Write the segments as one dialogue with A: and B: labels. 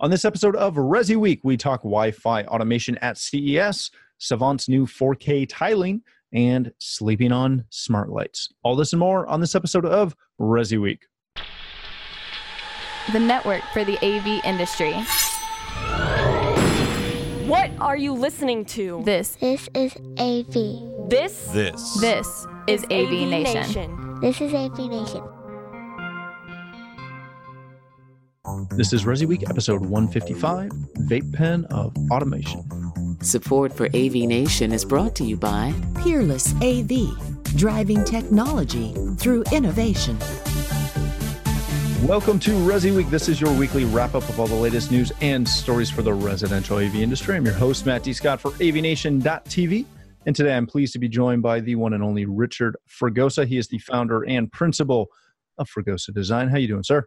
A: On this episode of Resi Week, we talk Wi Fi automation at CES, Savant's new 4K tiling, and sleeping on smart lights. All this and more on this episode of Resi Week.
B: The network for the AV industry.
C: What are you listening to?
B: This
D: This is AV.
C: This
E: This.
B: this is AV, Nation.
D: This is AV Nation.
A: This is Resi Week, episode 155 Vape Pen of Automation.
F: Support for AV Nation is brought to you by
G: Peerless AV, driving technology through innovation.
A: Welcome to Resi Week. This is your weekly wrap up of all the latest news and stories for the residential AV industry. I'm your host, Matt D. Scott for AVNation.tv. And today I'm pleased to be joined by the one and only Richard Fregosa. He is the founder and principal of Fregosa Design. How you doing, sir?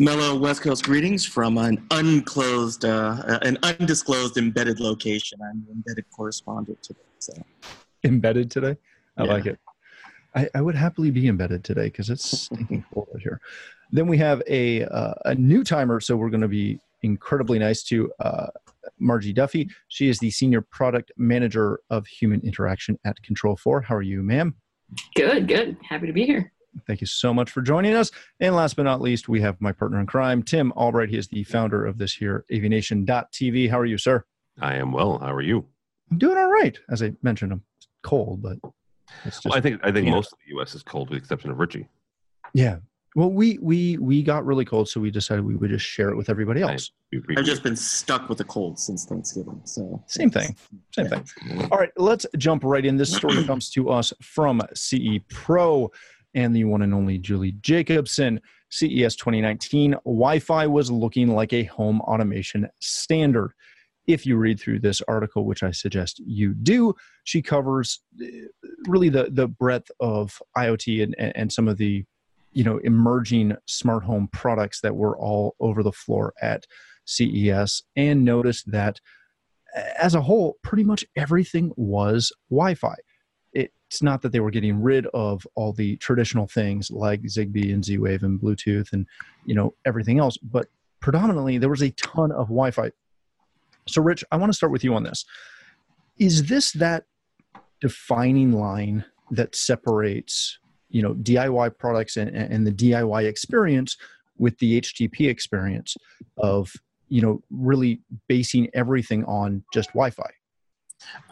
H: Mellow West Coast greetings from an unclosed, uh, an undisclosed embedded location. I'm the embedded correspondent today. So
A: Embedded today? I
H: Yeah.
A: like it. I, I would happily be embedded today because it's stinking cold out here. Then we have a uh, a new timer, so we're going to be incredibly nice to uh, Margie Duffy. She is the senior product manager of human interaction at Control Four. How are you, ma'am?
I: Good, good. Happy to be here.
A: Thank you so much for joining us. And last but not least, we have my partner in crime, Tim Albright. He is the founder of this here AVNation.tv. How are you, sir?
E: I am well. How are you?
A: I'm doing all right. As I mentioned, I'm cold, but it's just
E: Well, I think I think
A: yeah.
E: most of the U.S. is cold, with the exception of Richie.
A: Yeah. Well, we we we got really cold, so we decided we would just share it with everybody else.
H: I've just been stuck with a cold since Thanksgiving. So
A: Same thing. Same
H: Yeah.
A: thing. All right, let's jump right in. This story comes to us from CE Pro and the one and only Julie Jacobson. CES 2019 Wi Fi was looking like a home automation standard. If you read through this article, which I suggest you do, she covers uh, really the, the breadth of IoT and, and some of the you know emerging smart home products that were all over the floor at CES and noticed that as a whole, pretty much everything was Wi Fi. It's not that they were getting rid of all the traditional things like Zigbee and Z Wave and Bluetooth and you know everything else, but predominantly there was a ton of Wi Fi. So, Rich, I want to start with you on this. Is this that defining line that separates you know DIY products and, and the DIY experience with the HTP experience of you know really basing everything on just wi-fi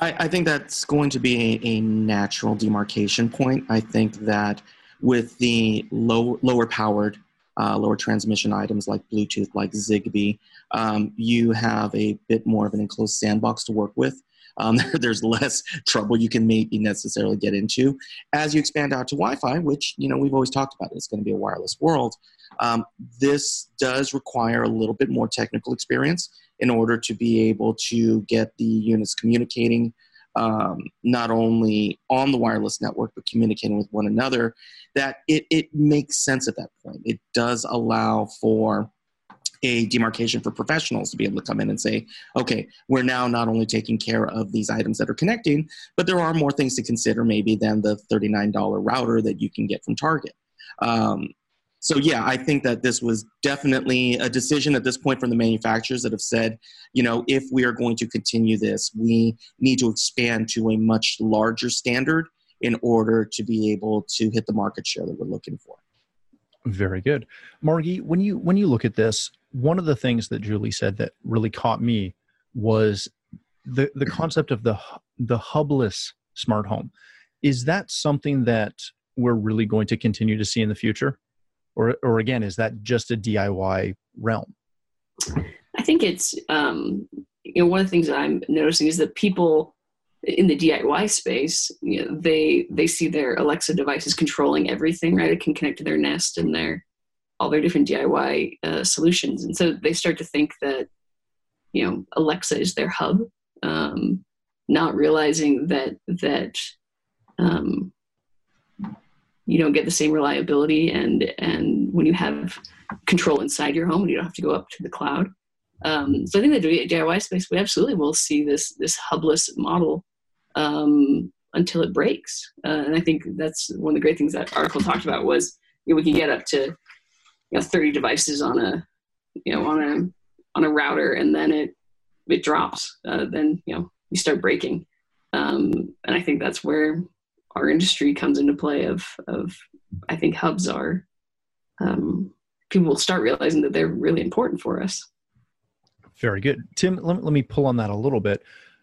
H: I, I think that's going to be a, a natural demarcation point. I think that with the low, lower powered, uh, lower transmission items like Bluetooth, like Zigbee, um, you have a bit more of an enclosed sandbox to work with. Um, there's less trouble you can maybe necessarily get into as you expand out to Wi-Fi, which you know we've always talked about. It's going to be a wireless world. Um, this does require a little bit more technical experience in order to be able to get the units communicating um, not only on the wireless network but communicating with one another that it, it makes sense at that point. It does allow for a demarcation for professionals to be able to come in and say okay we're now not only taking care of these items that are connecting but there are more things to consider maybe than the $39 router that you can get from target. Um, so yeah, I think that this was definitely a decision at this point from the manufacturers that have said, you know, if we are going to continue this, we need to expand to a much larger standard in order to be able to hit the market share that we're looking for.
A: very good. Margie when you when you look at this one of the things that julie said that really caught me was the the concept of the the hubless smart home. Is that something that we're really going to continue to see in the future or or again is that just a diy realm
I: I think it's um, you know one of the things that I'm noticing is that people in the DIY space, you know, they they see their Alexa devices controlling everything, right? It can connect to their Nest and their all their different DIY uh, solutions, and so they start to think that you know Alexa is their hub, um, not realizing that that um, you don't get the same reliability and and when you have control inside your home and you don't have to go up to the cloud. Um, so I think the DIY space we absolutely will see this this hubless model um, until it breaks, uh, and I think that's one of the great things that article talked about was you know, we can get up to you know 30 devices on a you know on a on a router and then it it drops, uh, then you know you start breaking. Um, and I think that's where our industry comes into play. Of of I think hubs are um, people will start realizing that they're really important for us.
A: Very good, Tim. Let, let me pull on that a little bit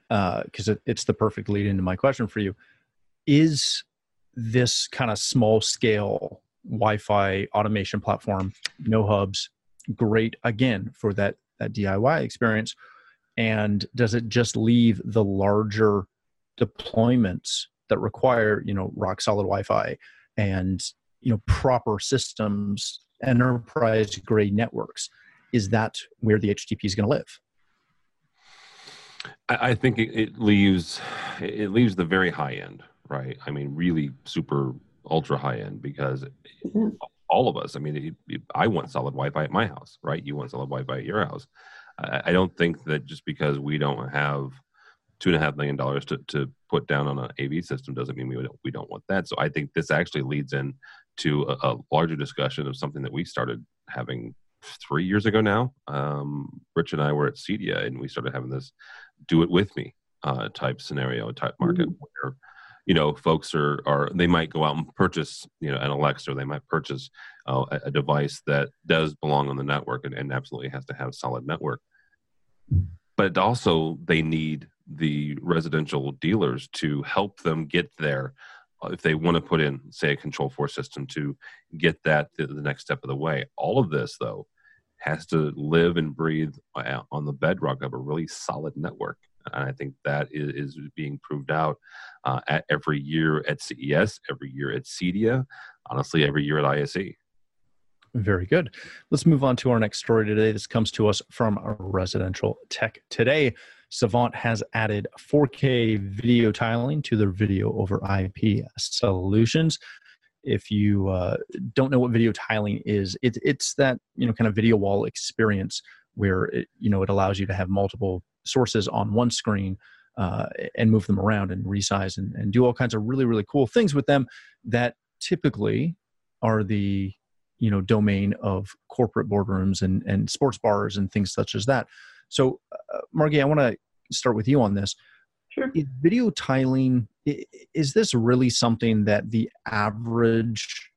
A: because uh, it, it's the perfect lead into my question for you. Is this kind of small scale Wi-Fi automation platform, no hubs, great again for that that DIY experience? And does it just leave the larger deployments that require you know rock solid Wi-Fi and you know proper systems, enterprise grade networks? Is that where the HTP is going to live?
E: I, think it, it leaves it leaves the very high end, right? I mean, really super ultra high end because mm-hmm. all of us. I mean, it, it, I want solid Wi-Fi at my house, right? You want solid Wi-Fi at your house. I, I don't think that just because we don't have two and a half million dollars to, to put down on an AV system doesn't mean we don't, we don't want that. So I think this actually leads in to a, a larger discussion of something that we started having three years ago now. Um, Rich and I were at CEDIA and we started having this do it with me uh, type scenario type market mm-hmm. where you know folks are are they might go out and purchase you know an alexa or they might purchase uh, a, a, device that does belong on the network and, and absolutely has to have solid network but also they need the residential dealers to help them get there uh, if they want to put in say a control four system to get that to the next step of the way all of this though has to live and breathe uh, on the bedrock of a really solid network. And I think that is, is being proved out uh, at every year at CES, every year at CEDIA, honestly, every year at ISE.
A: Very good. Let's move on to our next story today. This comes to us from Residential Tech Today. Savant has added 4K video tiling to their video over IP solutions if you uh, don't know what video tiling is, it, it's that you know kind of video wall experience where it, you know it allows you to have multiple sources on one screen uh, and move them around and resize and, and do all kinds of really really cool things with them that typically are the you know domain of corporate boardrooms and and sports bars and things such as that. So, uh, Margie, I want to start with you on this.
I: Sure.
A: Is video tiling is this really something that the average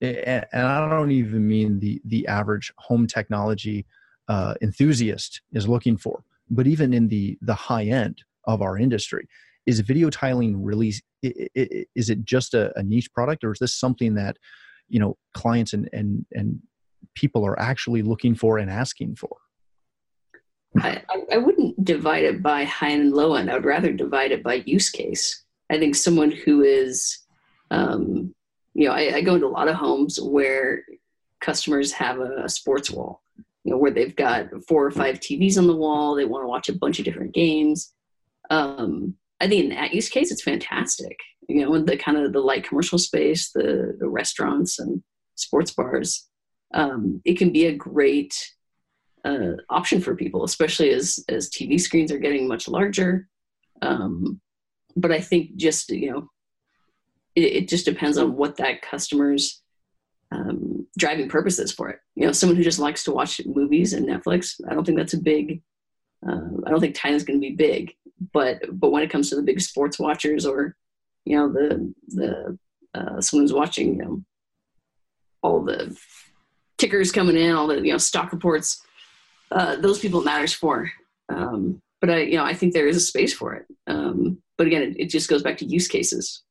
A: and I don't even mean the the average home technology uh, enthusiast is looking for, but even in the the high end of our industry, is video tiling really is it just a, a niche product, or is this something that you know clients and and and people are actually looking for and asking for?
I: I, I wouldn't divide it by high and low end. I would rather divide it by use case. I think someone who is, um, you know, I, I, go into a lot of homes where customers have a, a, sports wall, you know, where they've got four or five TVs on the wall. They want to watch a bunch of different games. Um, I think in that use case, it's fantastic. You know, in the kind of the light commercial space, the the restaurants and sports bars, um, it can be a great uh, option for people, especially as as TV screens are getting much larger. Um, but I think just you know, it, it just depends on what that customer's um, driving purpose is for it. You know, someone who just likes to watch movies and Netflix, I don't think that's a big. Uh, I don't think China's going to be big, but but when it comes to the big sports watchers or you know the the uh, someone who's watching you know all the tickers coming in, all the you know stock reports, uh, those people matters for. Um, but I, you know, I think there is a space for it. Um, but again, it, it just goes back to use cases.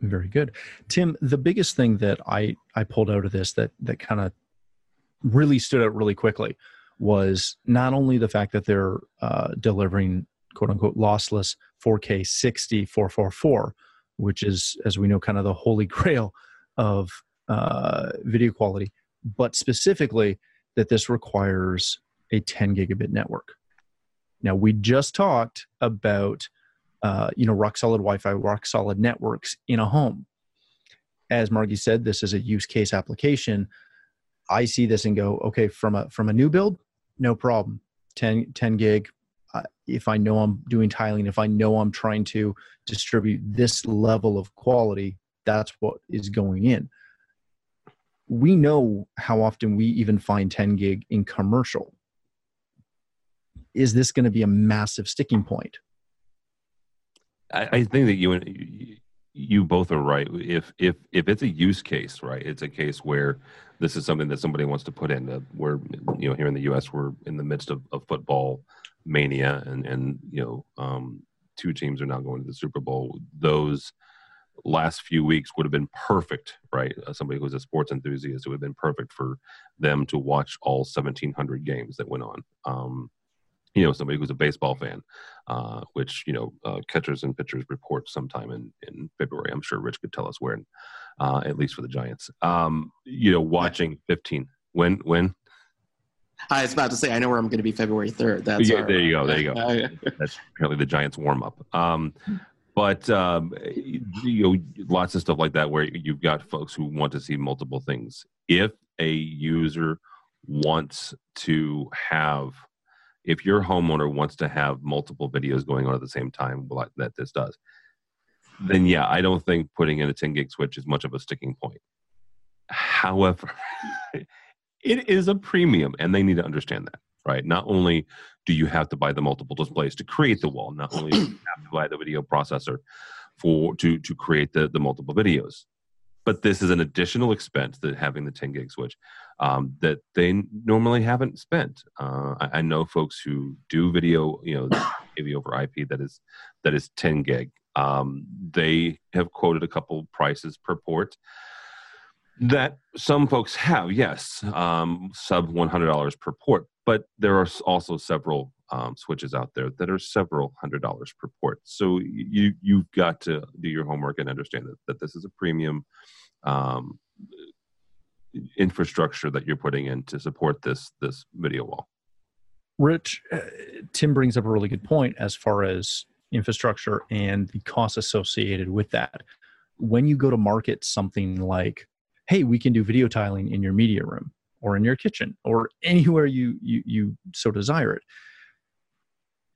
A: Very good, Tim. The biggest thing that I I pulled out of this that that kind of really stood out really quickly was not only the fact that they're uh, delivering quote unquote lossless 4K 60 444, which is as we know kind of the holy grail of uh, video quality, but specifically that this requires a 10 gigabit network. Now, we just talked about, uh, you know, rock solid Wi-Fi, rock solid networks in a home. As Margie said, this is a use case application. I see this and go, okay, from a from a new build, no problem. 10, 10 gig. Uh, if I know I'm doing tiling, if I know I'm trying to distribute this level of quality, that's what is going in. We know how often we even find 10 gig in commercial is this going to be a massive sticking point?
E: I, I think that you you both are right. If if if it's a use case, right, it's a case where this is something that somebody wants to put in. Uh, we're you know here in the U.S. we're in the midst of, of football mania, and and you know um, two teams are now going to the Super Bowl. Those last few weeks would have been perfect, right? Uh, somebody who's a sports enthusiast, it would have been perfect for them to watch all 1,700 games that went on. Um, you know, somebody who's a baseball fan, uh, which you know, uh, catchers and pitchers report sometime in in February. I'm sure Rich could tell us where, uh, at least for the Giants. Um, you know, watching 15 when when.
H: I was about to say I know where I'm going to be February 3rd. That's
E: yeah,
H: our,
E: there you go. There you go. That's apparently the Giants warm up. Um, but um, you know, lots of stuff like that where you've got folks who want to see multiple things. If a user wants to have if your homeowner wants to have multiple videos going on at the same time like that this does then yeah i don't think putting in a 10 gig switch is much of a sticking point. However it is a premium and they need to understand that right? Not only do you have to buy the multiple displays to create the wall not only do you have to buy the video processor for to to create the the multiple videos but this is an additional expense that having the 10 gig switch um, that they normally haven't spent. Uh, I, I, know folks who do video, you know, maybe over IP that is that is 10 gig. Um, they have quoted a couple prices per port that some folks have, yes, um, sub $100 per port, but there are also several um, switches out there that are several hundred dollars per port. So you you've got to do your homework and understand that, that this is a premium um, infrastructure that you're putting in to support this this video wall.
A: Rich, uh, Tim brings up a really good point as far as infrastructure and the costs associated with that. When you go to market something like, "Hey, we can do video tiling in your media room or in your kitchen or anywhere you you, you so desire it,"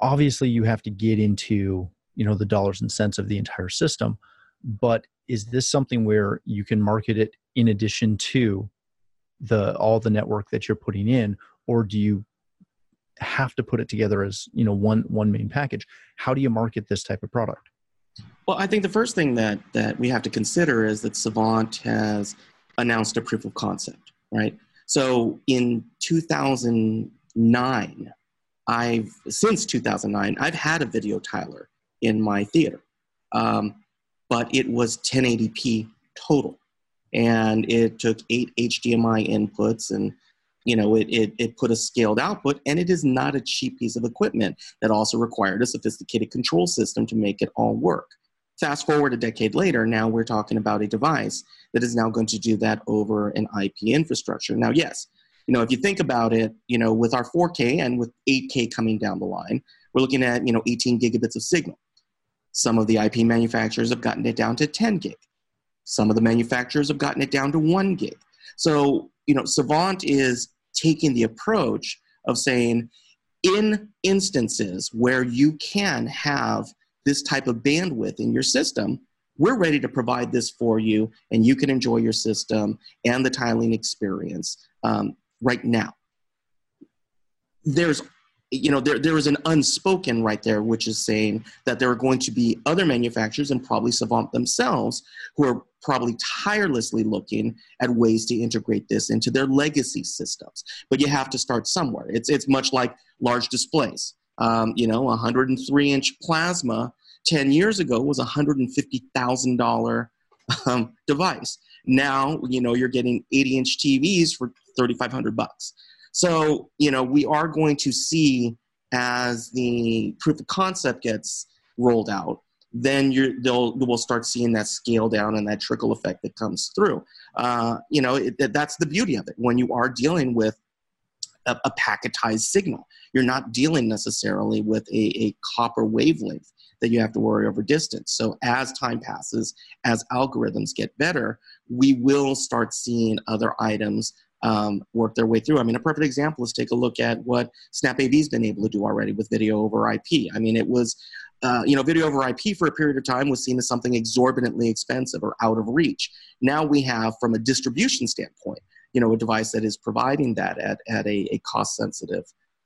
A: obviously you have to get into you know the dollars and cents of the entire system. But is this something where you can market it in addition to the all the network that you're putting in or do you have to put it together as you know one one main package? How do you market this type of product?
H: Well i think the first thing that that we have to consider is that savant has announced a proof of concept right so in 2009 i've since 2009 i've had a video tiler in my theater um, but it was 1080p total. And it took eight HDMI inputs and you know, it, it, it put a scaled output, and it is not a cheap piece of equipment that also required a sophisticated control system to make it all work. Fast forward a decade later, now we're talking about a device that is now going to do that over an IP infrastructure. Now, yes, you know, if you think about it, you know, with our 4K and with 8K coming down the line, we're looking at, you know, 18 gigabits of signal. Some of the IP manufacturers have gotten it down to 10 gig. Some of the manufacturers have gotten it down to one gig. So, you know, Savant is taking the approach of saying, in instances where you can have this type of bandwidth in your system, we're ready to provide this for you, and you can enjoy your system and the tiling experience um, right now. There's you know there, there is an unspoken right there which is saying that there are going to be other manufacturers and probably savant themselves who are probably tirelessly looking at ways to integrate this into their legacy systems. But you have to start somewhere. It's, it's much like large displays um, you know a 103 inch plasma 10 years ago was a $150000 um, device now you know you're getting 80 inch tvs for 3500 bucks so, you know, we are going to see as the proof of concept gets rolled out, then you're, they'll, we'll start seeing that scale down and that trickle effect that comes through. Uh, you know, it, that's the beauty of it. When you are dealing with a, a packetized signal, you're not dealing necessarily with a, a copper wavelength that you have to worry over distance. So as time passes, as algorithms get better, we will start seeing other items um, work their way through. I mean, a perfect example is take a look at what SnapAV's been able to do already with video over IP. I mean, it was, uh, you know, video over IP for a period of time was seen as something exorbitantly expensive or out of reach. Now we have, from a distribution standpoint, you know, a device that is providing that at, at a, a cost sensitive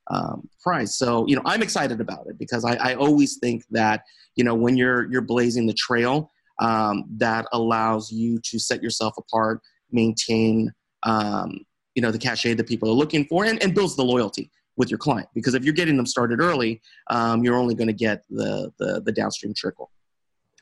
H: um, price. So you know, I'm excited about it because I, I always think that you know when you're you're blazing the trail, um, that allows you to set yourself apart, maintain um, you know the cachet that people are looking for, and, and builds the loyalty with your client. Because if you're getting them started early, um, you're only going to get the, the the downstream trickle.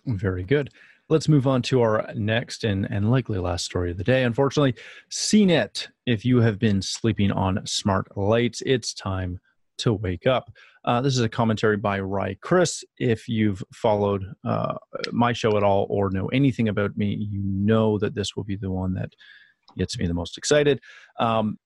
A: Very good. Let's move on to our next and, and likely last story of the day. Unfortunately, CNET, if you have been sleeping on smart lights, it's time to wake up. Uh, this is a commentary by Ry Crist. If you've followed uh, my show at all or know anything about me, you know that this will be the one that gets me the most excited. Um,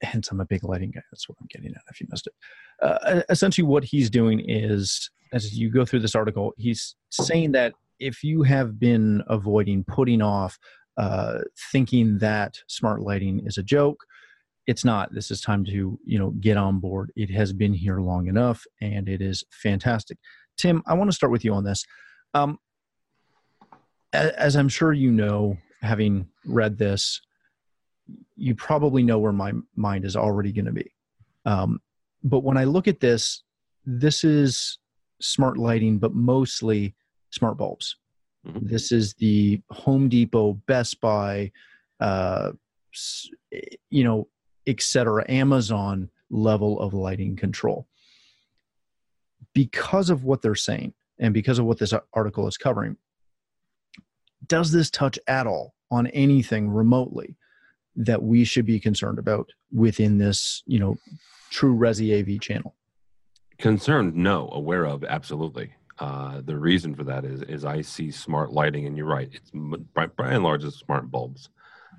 A: hence, I'm a big lighting guy. That's what I'm getting at if you missed it. Uh, essentially, what he's doing is, as you go through this article, he's saying that if you have been avoiding putting off uh, thinking that smart lighting is a joke it's not. This is time to you know get on board. It has been here long enough and it is fantastic. Tim i want to start with you on this. Um, as i'm sure you know having read this you probably know where my mind is already going to be. Um, but when i look at this this is smart lighting but mostly smart bulbs. Mm-hmm. This is the Home Depot, Best Buy, uh, you know, etc. Amazon level of lighting control. Because of what they're saying and because of what this article is covering, does this touch at all on anything remotely that we should be concerned about within this, you know, true Resi AV channel?
E: Concerned, no. Aware of, absolutely. Uh, the reason for that is is I see smart lighting, and you're right. It's by, by and large it's smart bulbs,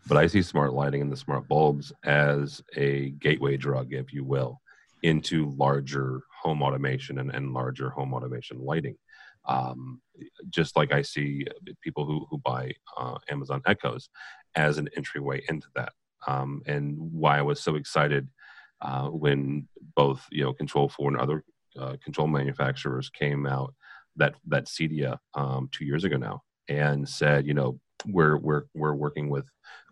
E: but I see smart lighting and the smart bulbs as a gateway drug, if you will, into larger home automation and, and larger home automation lighting. Um, just like I see people who who buy uh, Amazon Echoes as an entryway into that, um, and why I was so excited uh, when both you know Control Four and other uh, control manufacturers came out that that CEDIA um, two years ago now and said, you know, we're we're we're working with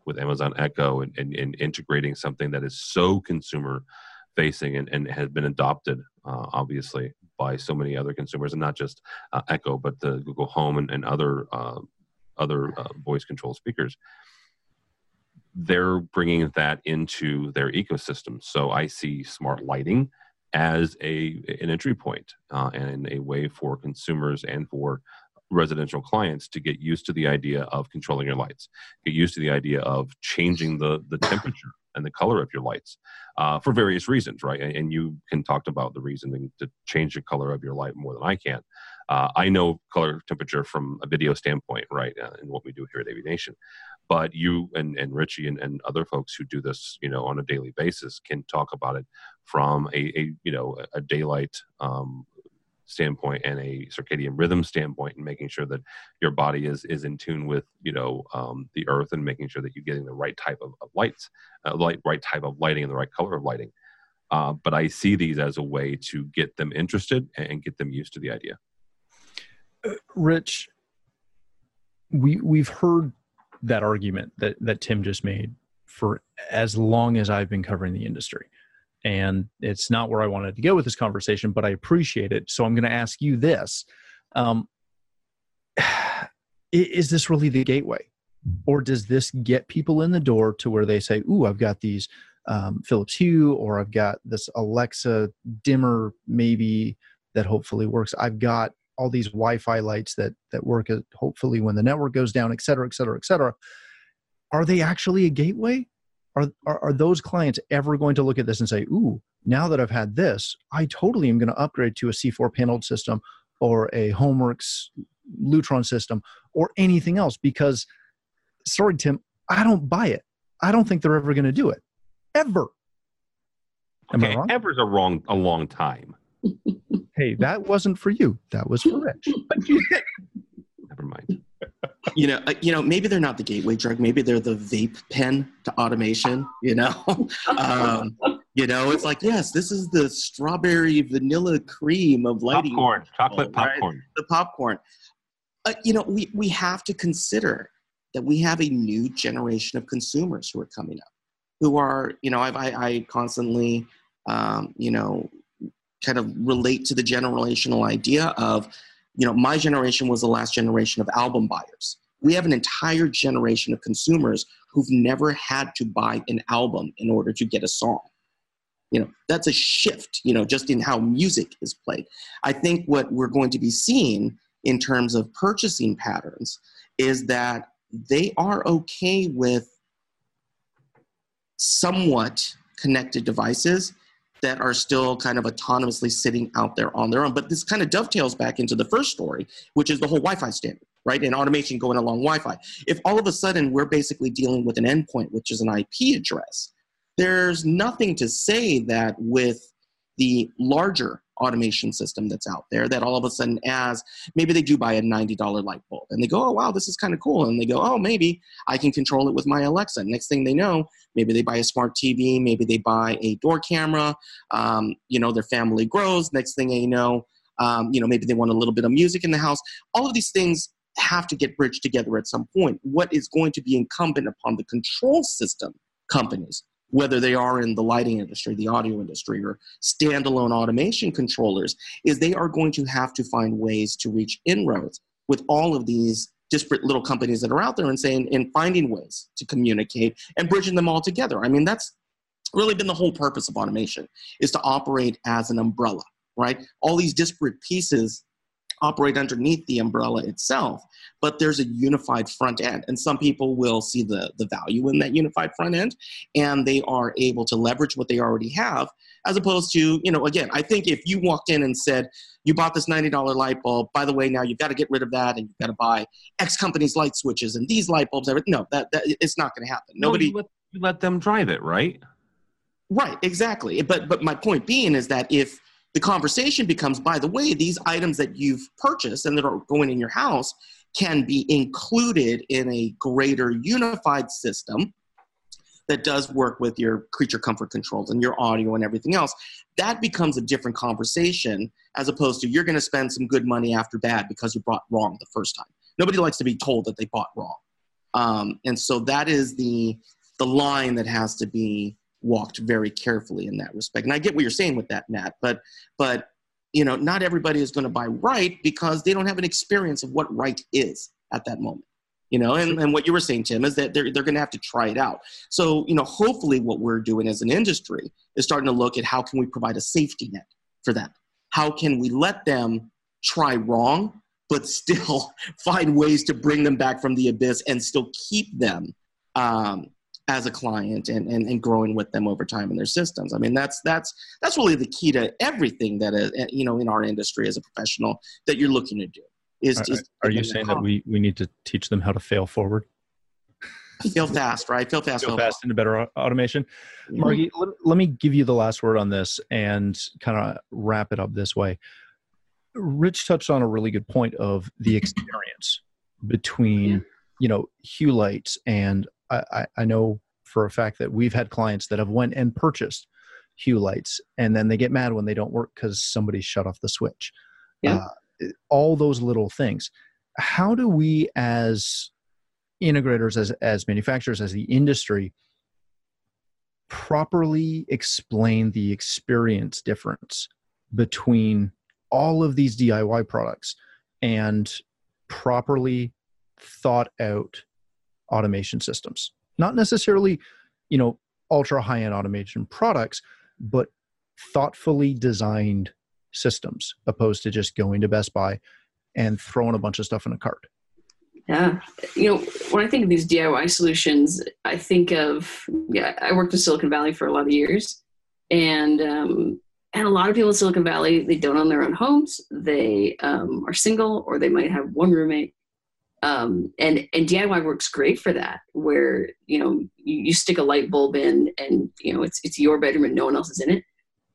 E: with Amazon Echo and, and, and integrating something that is so consumer facing and, and has been adopted uh, obviously by so many other consumers and not just uh, Echo but the Google Home and, and other uh, other uh, voice control speakers. They're bringing that into their ecosystem. So I see smart lighting as a an entry point, uh, and a way for consumers and for residential clients to get used to the idea of controlling your lights, get used to the idea of changing the the temperature and the color of your lights uh, for various reasons, right? And, you can talk about the reasoning to change the color of your light more than I can. Uh, I know color temperature from a video standpoint, right, uh, and what we do here at AV Nation but you and, and richie and, and other folks who do this you know on a daily basis can talk about it from a, a you know a daylight um, standpoint and a circadian rhythm standpoint and making sure that your body is is in tune with you know um, the earth and making sure that you're getting the right type of, of lights uh, light right type of lighting and the right color of lighting. Uh, but i see these as a way to get them interested and get them used to the idea.
A: Uh, rich we we've heard that argument that that Tim just made for as long as I've been covering the industry. And it's not where I wanted to go with this conversation, but I appreciate it. So I'm going to ask you this: um, Is this really the gateway, or does this get people in the door to where they say, "Ooh, I've got these um, Philips Hue, or I've got this Alexa dimmer, maybe that hopefully works. I've got all these Wi-Fi lights that that work at, hopefully when the network goes down, et cetera, et cetera, et cetera. Are they actually a gateway? Are, are, are those clients ever going to look at this and say, "Ooh, now that I've had this, I totally am going to upgrade to a C4 paneled system or a HomeWorks Lutron system or anything else?" Because, sorry, Tim, I don't buy it. I don't think they're ever going to do it, ever.
E: Am okay, ever's a wrong a long time
A: hey, that wasn't for you. That was for Rich.
E: Never mind.
H: You know, uh, you know, maybe they're not the gateway drug. Maybe they're the vape pen to automation. You know, um, you know, it's like yes, this is the strawberry vanilla cream of lighting.
E: Popcorn, chocolate popcorn. Right?
H: The popcorn. Uh, you know, we we have to consider that we have a new generation of consumers who are coming up, who are, you know, I, I, I constantly um, you know, kind of relate to the generational idea of, you know, my generation was the last generation of album buyers. We have an entire generation of consumers who've never had to buy an album in order to get a song. You know, that's a shift, you know, just in how music is played. I think what we're going to be seeing in terms of purchasing patterns is that they are okay with somewhat connected devices that are still kind of autonomously sitting out there on their own. But this kind of dovetails back into the first story, which is the whole Wi Fi standard, right? And automation going along Wi Fi. If all of a sudden we're basically dealing with an endpoint, which is an IP address, there's nothing to say that with the larger automation system that's out there that all of a sudden as maybe they do buy a $90 light bulb and they go oh wow this is kind of cool. And they go oh maybe i can control it with my alexa. Next thing they know maybe they buy a smart tv maybe they buy a door camera um, you know their family grows. Next thing they know um, you know maybe they want a little bit of music in the house. All of these things have to get bridged together at some point. What is going to be incumbent upon the control system companies whether they are in the lighting industry, the audio industry, or standalone automation controllers, is they are going to have to find ways to reach inroads with all of these disparate little companies that are out there and saying and finding ways to communicate and bridging them all together. I mean, that's really been the whole purpose of automation is to operate as an umbrella, right? All these disparate pieces operate underneath the umbrella itself, but there's a unified front end. And some people will see the, the value in that unified front end and they are able to leverage what they already have, as opposed to, you know, again, I think if you walked in and said, you bought this $90 light bulb, by the way, now you've got to get rid of that and you've got to buy X company's light switches and these light bulbs, everything. No, that, that it's not going to happen. Nobody.
E: No, you, let, you let them drive it, right?
H: Right, exactly. But but my point being is that if the conversation becomes by the way these items that you've purchased and that are going in your house can be included in a greater unified system that does work with your creature comfort controls and your audio and everything else. That becomes a different conversation as opposed to you're going to spend some good money after bad because you bought wrong the first time. Nobody likes to be told that they bought wrong. Um, and so that is the the line that has to be walked very carefully in that respect. And I get what you're saying with that, Matt, but but you know, not everybody is going to buy right because they don't have an experience of what right is at that moment. You know, and, and what you were saying, Tim, is that they're, they're going to have to try it out. So, you know, hopefully what we're doing as an industry is starting to look at how can we provide a safety net for them? How can we let them try wrong, but still find ways to bring them back from the abyss and still keep them um, as a client and, and, and growing with them over time in their systems. I mean, that's that's that's really the key to everything that is, uh, you know in our industry as a professional that you're looking to do. Is,
A: are, is are you saying that we we need to teach them how to fail forward?
H: Fail fast, right? Fail fast.
A: Fail fast into better automation. Mm-hmm. Margie, let, let me give you the last word on this and kind of wrap it up this way. Rich touched on a really good point of the experience between yeah. you know hue lights and I, I know for a fact that we've had clients that have went and purchased hue lights and then they get mad when they don't work because somebody shut off the switch yeah. Uh, all those little things how do we as integrators as as manufacturers as the industry properly explain the experience difference between all of these diy products and properly thought out automation systems. Not necessarily you know ultra high end automation products but thoughtfully designed systems opposed to just going to best buy and throwing a bunch of stuff in a cart.
I: Yeah. You know when i think of these diy solutions i think of yeah i worked in silicon valley for a lot of years and um, and a lot of people in silicon valley they don't own their own homes. They um, are single or they might have one roommate um, and and DIY works great for that, where you know you, you, stick a light bulb in, and you know it's it's your bedroom and no one else is in it.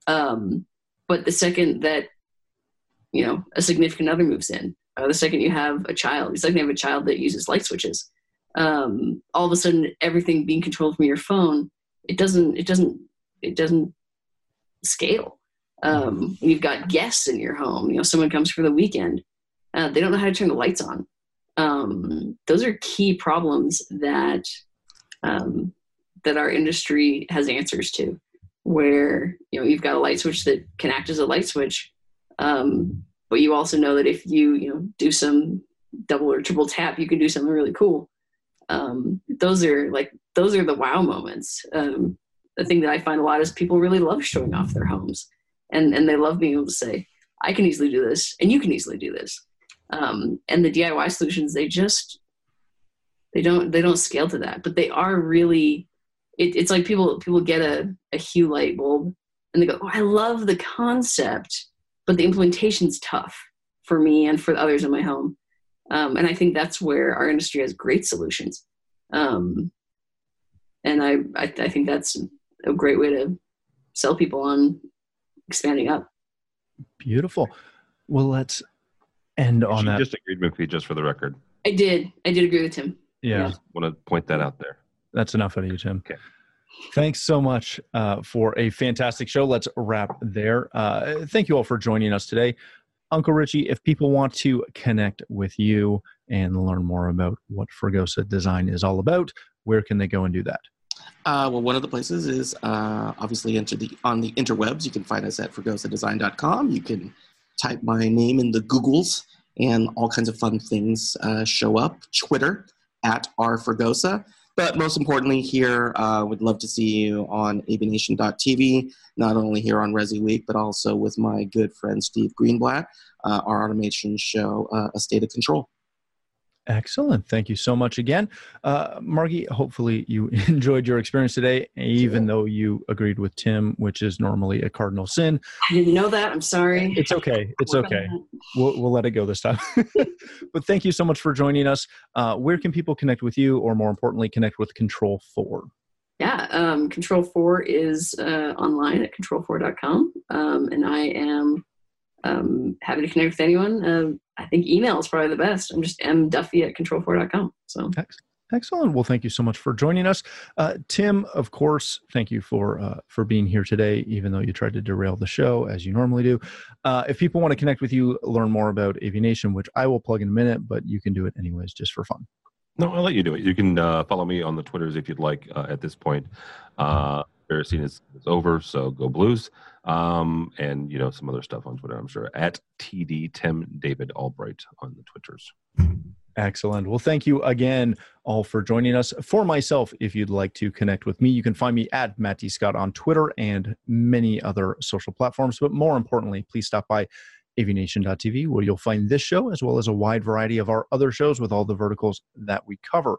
I: Um, but the second that you know a significant other moves in, the second you have a child, the second you have a child that uses light switches, um, all of a sudden everything being controlled from your phone, it doesn't it doesn't it doesn't scale. Um, you've got guests in your home. You know, someone comes for the weekend. Uh, they don't know how to turn the lights on um, those are key problems that um, that our industry has answers to. where you know you've got a light switch that can act as a light switch, um, but you also know that if you you know do some double or triple tap, you can do something really cool. Um, those are like those are the wow moments. Um, the thing that I find a lot is people really love showing off their homes, and and they love being able to say, "I can easily do this, and you can easily do this." Um, and the DIY solutions, they just they don't they don't scale to that, but they are really. It, it's like people people get a a hue light bulb and they go, "Oh, I love the concept, but the implementation's tough for me and for the others in my home." Um, and I think that's where our industry has great solutions. Um, and I, I, I think that's a great way to sell people on expanding up.
A: Beautiful. Well, let's end on
E: she
A: that.
E: just agreed with me, just for the record.
I: I did. I did agree with him.
A: yeah.
E: Just want to point that out there.
A: That's enough out of you, Tim.
E: Okay.
A: Thanks so much uh, for a fantastic show. Let's wrap there. Uh, thank you all for joining us today. Uncle Richie, if people want to connect with you and learn more about what Fregosa Design is all about, where can they go and do that?
H: Uh, well, one of the places is uh, obviously into the on the interwebs. You can find us at fregosadesign.com. You can type my name in the Googles, and all kinds of fun things uh, show up. Twitter at rfregosa. But most importantly, here, uh, would love to see you on AVNation.tv, not only here on Resi Week, but also with my good friend Steve Greenblatt, uh, our automation show, uh, A State of Control.
A: Excellent. Thank you so much again. Uh, Margie, hopefully you enjoyed your experience today, even though you agreed with Tim, which is normally a cardinal sin.
I: I didn't know that. I'm sorry.
A: It's okay. It's okay. We'll, we'll let it go this time. but thank you so much for joining us. Uh, where can people connect with you, or more importantly, connect with Control 4?
I: Yeah, um, Control 4 is uh, online at control4.com. Um, and I am um, happy to connect with anyone. Uh, I think email is probably the best. I'm just mduffy at control4.com. So
A: Excellent. Well, thank you so much for joining us, uh, Tim. Of course, thank you for uh, for being here today, even though you tried to derail the show as you normally do. Uh, if people want to connect with you, learn more about AVNation, which I will plug in a minute, but you can do it anyways, just for fun.
E: No, I'll let you do it. You can uh, follow me on the Twitters if you'd like. Uh, at this point, Ferricine is, is over, so go Blues, um, and you know some other stuff on Twitter. I'm sure at TD Tim David Albright on the Twitters.
A: Excellent. Well, thank you again all for joining us. For myself, if you'd like to connect with me, you can find me at Matt D. Scott on Twitter and many other social platforms. But more importantly, please stop by AVNation.tv where you'll find this show as well as a wide variety of our other shows with all the verticals that we cover.